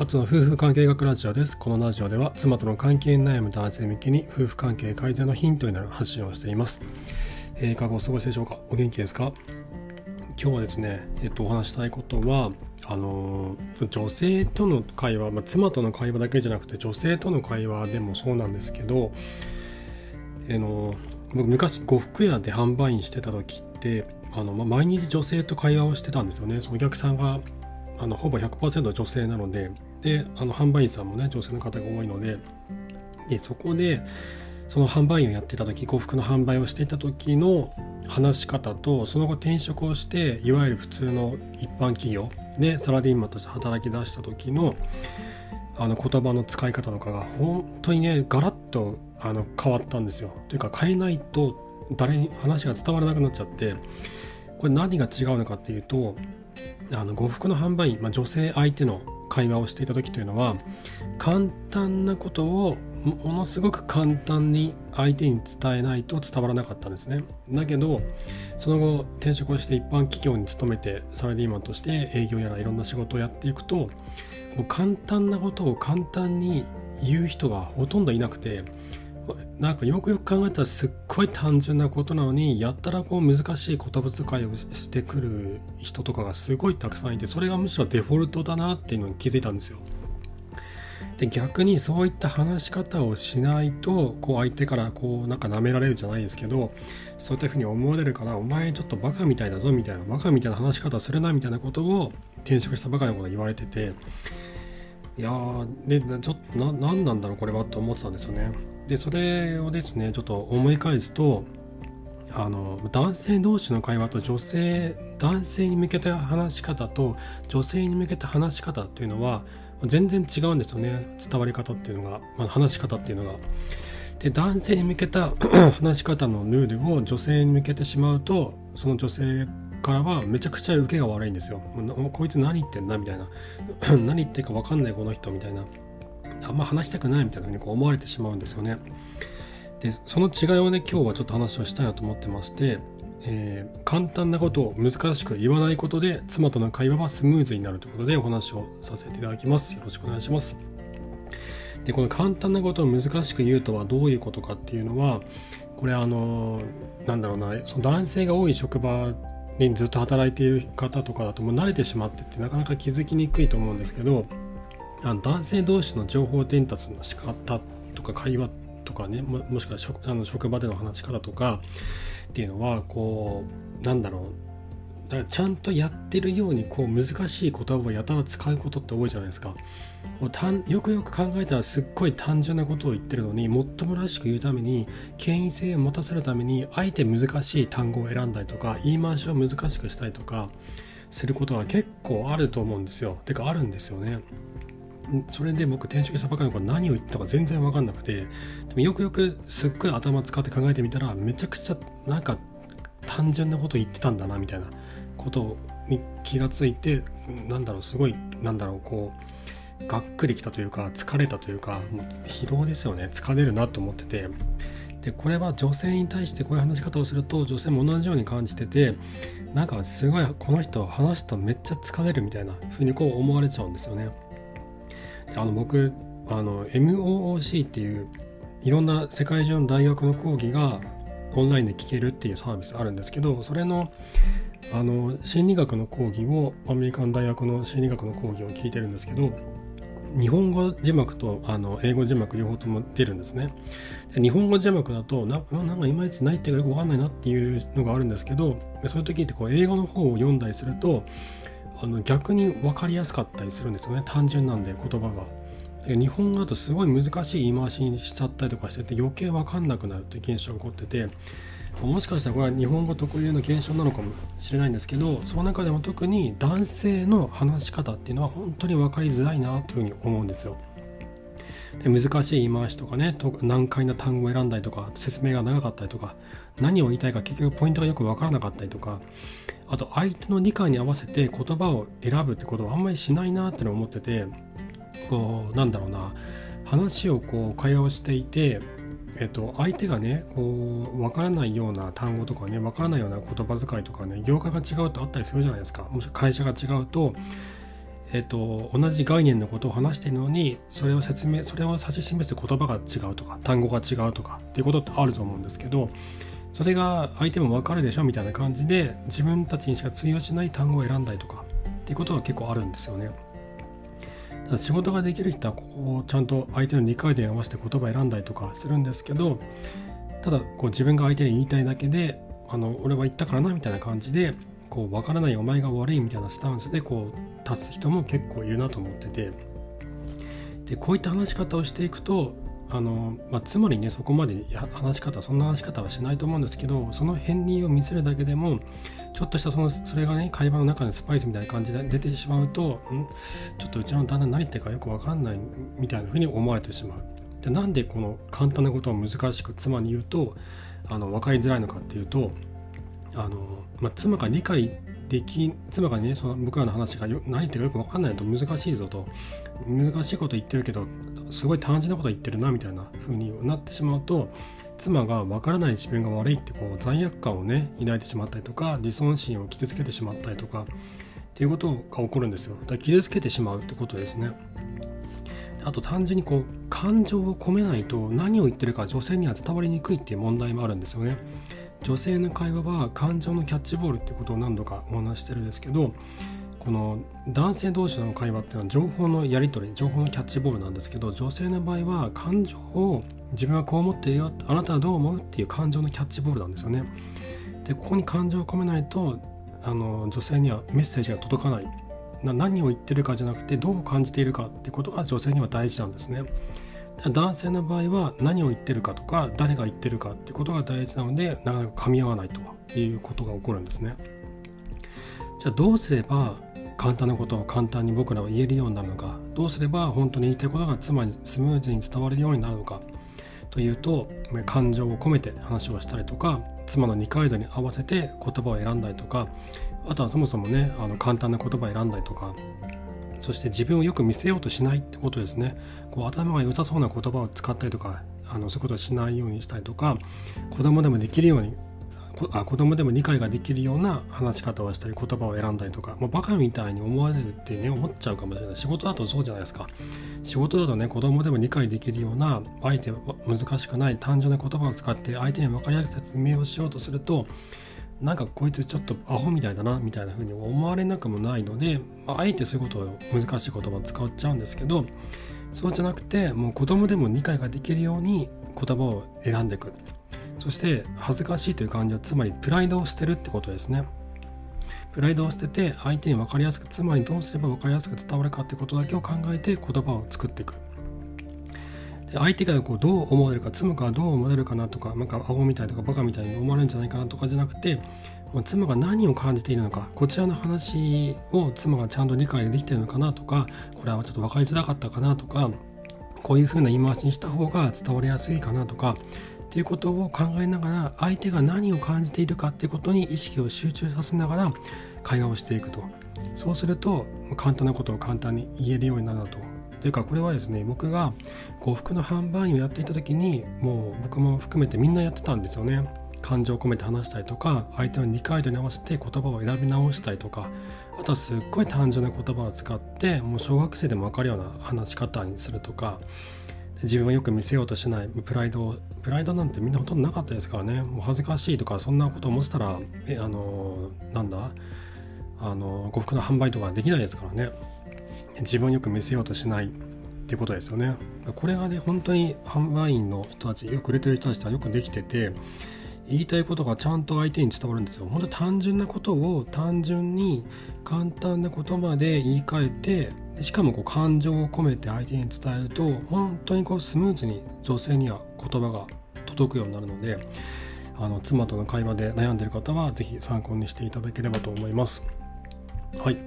夏の夫婦関係学ラジオです。このラジオでは妻との関係に悩む男性向けに夫婦関係改善のヒントになる発信をしています。えー、いかがお過ごしでしょうか？お元気ですか？今日はですね、えっと、お話したいことは、あの女性との会話、まあ、妻との会話だけじゃなくて女性との会話でもそうなんですけど、えの僕昔呉服屋で販売員してた時ってあの、まあ、毎日女性と会話をしてたんですよねそのお客さんがあのほぼ100%女性なのでであの販売員さんもね女性の方が多いのででそこでその販売員をやってた時呉服の販売をしていた時の話し方とその後転職をしていわゆる普通の一般企業でサラリーマンとして働き出した時のあの言葉の使い方とかが本当にねガラッとあの変わったんですよ。というか変えないと誰に話が伝わらなくなっちゃってこれ何が違うのかっていうとあの呉服の販売員、まあ、女性相手の会話をしていた時というのは簡単なことをものすごく簡単に相手に伝えないと伝わらなかったんですね。だけどその後転職をして一般企業に勤めてサラリーマンとして営業やらいろんな仕事をやっていくとこう簡単なことを簡単に言う人がほとんどいなくてなんかよくよく考えたらすっごい単純なことなのにやったらこう難しい言葉遣いをしてくる人とかがすごいたくさんいてそれがむしろデフォルトだなっていうのに気づいたんですよ。で逆にそういった話し方をしないとこう相手からこうなんか舐められるじゃないですけどそういったふうに思われるからお前ちょっとバカみたいだぞみたいなバカみたいな話し方するなみたいなことを転職したばかりのこと言われてていやーでちょっと何なんだろうこれはと思ってたんですよね。でそれをですねちょっと思い返すとあの男性同士の会話と女性男性に向けた話し方と女性に向けた話し方っていうのは全然違うんですよね伝わり方っていうのが、まあ、話し方っていうのが。で男性に向けた 話し方のルールを女性に向けてしまうとその女性からはめちゃくちゃ受けが悪いんですよ。こいつ何言ってんだみたいな 何言ってるか分かんないこの人みたいなあんま話したくないみたいなふうにこう思われてしまうんですよね。でその違いをね今日はちょっと話をしたいなと思ってまして、えー、簡単なことを難しく言わないことで妻との会話はスムーズになるということでお話をさせていただきます。よろしくお願いします。でこの簡単なことを難しく言うとはどういうことかっていうのはこれあのなんだろうなその男性が多い職場にずっと働いている方とかだともう慣れてしまってってなかなか気づきにくいと思うんですけどあの男性同士の情報伝達の仕方とか会話とかねももしくは職あの職場での話し方とかっていうのはこうなんだろう。だからちゃんとやってるようにこう難しい言葉をやたら使うことって多いじゃないですか。よくよく考えたらすっごい単純なことを言ってるのにもっともらしく言うために権威性を持たせるためにあえて難しい単語を選んだりとか言い回しを難しくしたりとかすることが結構あると思うんですよ。てかあるんですよね。それで僕転職したばかりの頃何を言ったか全然分かんなくてでもよくよくすっごい頭使って考えてみたらめちゃくちゃなんか単純なこと言ってたんだなみたいなことに気がついてなんだろうすごいなんだろうこうがっくりきたというか疲れたというかもう疲労ですよね疲れるなと思っててでこれは女性に対してこういう話し方をすると女性も同じように感じててなんかすごいこの人話すとめっちゃ疲れるみたいな風にこう思われちゃうんですよね。あの僕あの MOOC っていういろんな世界中の大学の講義がオンラインで聞けるっていうサービスあるんですけどそれのあの心理学の講義をアメリカの大学の心理学の講義を聞いてるんですけど日本語字幕とあの英語字幕両方とも出るんですね。で日本語字幕だとななんかいまいちないっていうかよくわかんないなっていうのがあるんですけどそういう時ってこう英語の方を読んだりするとあの逆に分かりやすかったりするんですよね単純なんで言葉が。日本語だとすごい難しい言い回しにしちゃったりとかしてて余計分かんなくなるっていう現象が起こっててもしかしたらこれは日本語特有の現象なのかもしれないんですけどその中でも特に男性の話し方っていうのは本当に分かりづらいなというふうに思うんですよ。で難しい言い回しとかね難解な単語を選んだりとか説明が長かったりとか何を言いたいか結局ポイントがよく分からなかったりとかあと相手の理解に合わせて言葉を選ぶってことをあんまりしないなっての思っててこうなんだろうな。話をこう会話をしていてえっと、相手がねこう分からないような単語とかね分からないような言葉遣いとかね業界が違うとあったりするじゃないですか。もし会社が違うとえっと、同じ概念のことを話しているのにそれを説明それを指し示す言葉が違うとか単語が違うとかっていうことってあると思うんですけどそれが相手も分かるでしょみたいな感じで自分たちにしか通用しない単語を選んだりとかっていうことが結構あるんですよね。だ仕事ができる人はこうちゃんと相手の2回で合わせて言葉を選んだりとかするんですけどただこう自分が相手に言いたいだけであの俺は言ったからなみたいな感じでこう分からないお前が悪いみたいなスタンスでこう立つ人も結構いるなと思っててでこういった話し方をしていくとあの、まあ、つまりねそこまで話し方そんな話し方はしないと思うんですけどその片鱗を見せるだけでもちょっとしたそのそれがね会話の中でスパイスみたいな感じで出てしまうとん？ちょっとうちの旦那何言ってるかよく分かんないみたいな風に思われてしまう。でなんでこの簡単なことを難しく妻に言うとあの分かりづらいのかっていうとあの、まあ、妻が理解でき妻がねその僕らの話がよ何言ってるかよく分かんないと難しいぞと難しいこと言ってるけどすごい単純なこと言ってるなみたいな風になってしまうと妻が分からない自分が悪いってこう罪悪感をね抱いてしまったりとか自尊心を傷つけてしまったりとかっていうことが起こるんですよ。だから傷つけてしまうってことですね。あと単純にこう感情を込めないと何を言ってるか女性には伝わりにくいっていう問題もあるんですよね。女性の会話は感情のキャッチボールってことを何度かお話してるんですけどこの男性同士の会話っていうのは情報のやり取り情報のキャッチボールなんですけど女性の場合は感情を自分はこう思ってるよあなたはどう思うっていう感情のキャッチボールなんですよね。でここに感情を込めないとあの女性にはメッセージが届かない。な何を言ってるかじゃなくてどう感じているかってことが女性には大事なんですね。男性の場合は何を言ってるかとか誰が言ってるかってことが大事なのでなかなか噛み合わないということが起こるんですね。じゃあどうすれば簡単なことを簡単に僕らは言えるようになるのかどうすれば本当に言いたいことが妻にスムーズに伝わるようになるのかというと感情を込めて話をしたりとか妻の二階堂に合わせて言葉を選んだりとかあとはそもそもねあの簡単な言葉を選んだりとかそして自分をよく見せようとしないってことですね。こう頭が良さそうな言葉を使ったりとかあのそういうことをしないようにしたりとか子供でもできるようにあ子供でも理解ができるような話し方をしたり言葉を選んだりとかもうバカみたいに思われるってね思っちゃうかもしれない。仕事だとそうじゃないですか。仕事だとね子供でも理解できるような相手難しくない単純な言葉を使って相手に分かりやすい説明をしようとするとなんかこいつちょっとアホみたいだなみたいな風に思われなくもないので、まあ、あえてそういうことを難しい言葉を使っちゃうんですけどそうじゃなくてもう子供でも理解ができるように言葉を選んでいく。そして恥ずかしいという感じはつまりプライドを捨てるってことですね。プライドを捨てて相手に分かりやすくつまりどうすれば分かりやすく伝わるかってことだけを考えて言葉を作っていく。で相手がこうどう思われるか妻がどう思われるかなとかなんかアホみたいとかバカみたいに思われるんじゃないかなとかじゃなくて妻が何を感じているのかこちらの話を妻がちゃんと理解できているのかなとかこれはちょっと分かりづらかったかなとかこういうふうな言い回しにした方が伝わりやすいかなとかっていうことを考えながら相手が何を感じているかっていうことに意識を集中させながら会話をしていくと。そうすると簡単なことを簡単に言えるようになると。というかこれはですね僕が呉服の販売員をやっていた時にもう僕も含めてみんなやってたんですよね。感情を込めて話したりとか相手の理解度に合わせて言葉を選び直したりとかあとはすっごい単純な言葉を使ってもう小学生でも分かるような話し方にするとか自分をよく見せようとしないプライドプライドなんてみんなほとんどなかったですからね。もう恥ずかしいとかそんなこと思ってたらえあのなんだ？あの呉服の販売とかできないですからね。自分をよく見せようとしないっていうことですよね。これがね本当に販売員の人たちよく売れてる人たちとはよくできてて言いたいことがちゃんと相手に伝わるんですよ。本当単純なことを単純に簡単な言葉で言い換えてしかもこう感情を込めて相手に伝えると本当にこうスムーズに女性には言葉が届くようになるのであの妻との会話で悩んでいる方は是非参考にしていただければと思います。はい、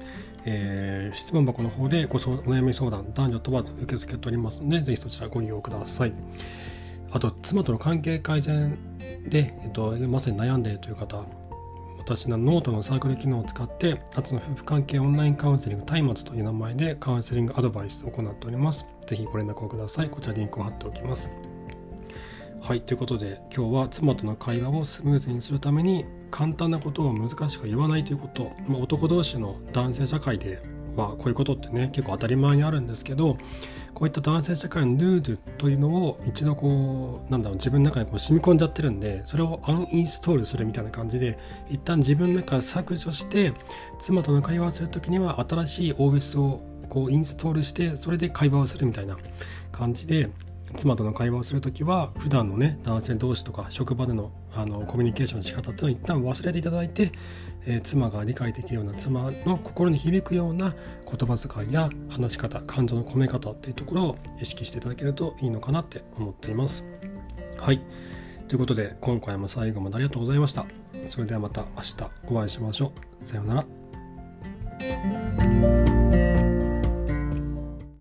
えー、質問箱の方でごお悩み相談男女問わず受け付けておりますのでぜひそちらご利用くださいあと妻との関係改善で、えっと、まさに悩んでいるという方私のノートのサークル機能を使って夏の夫婦関係オンラインカウンセリング松明という名前でカウンセリングアドバイスを行っております。ぜひご連絡をください。こちらリンクを貼っておきます。はい。ということで今日は妻との会話をスムーズにするために簡単なことを難しく言わないということ、まあ、男同士の男性社会でまあこういうことってね結構当たり前にあるんですけどこういった男性社会のルールというのを一度こうなんだろう自分の中にこう染み込んじゃってるんでそれをアンインストールするみたいな感じで一旦自分の中から削除して妻との会話をする時には新しい OS をこうインストールしてそれで会話をするみたいな感じで妻との会話をする時は普段のね男性同士とか職場でのあのコミュニケーションの仕方っていうのを一旦忘れていただいて、えー、妻が理解できるような妻の心に響くような言葉遣いや話し方感情の込め方っていうところを意識していただけるといいのかなって思っています。はいということで今回も最後までありがとうございました。それではまた明日お会いしましょう。さようなら。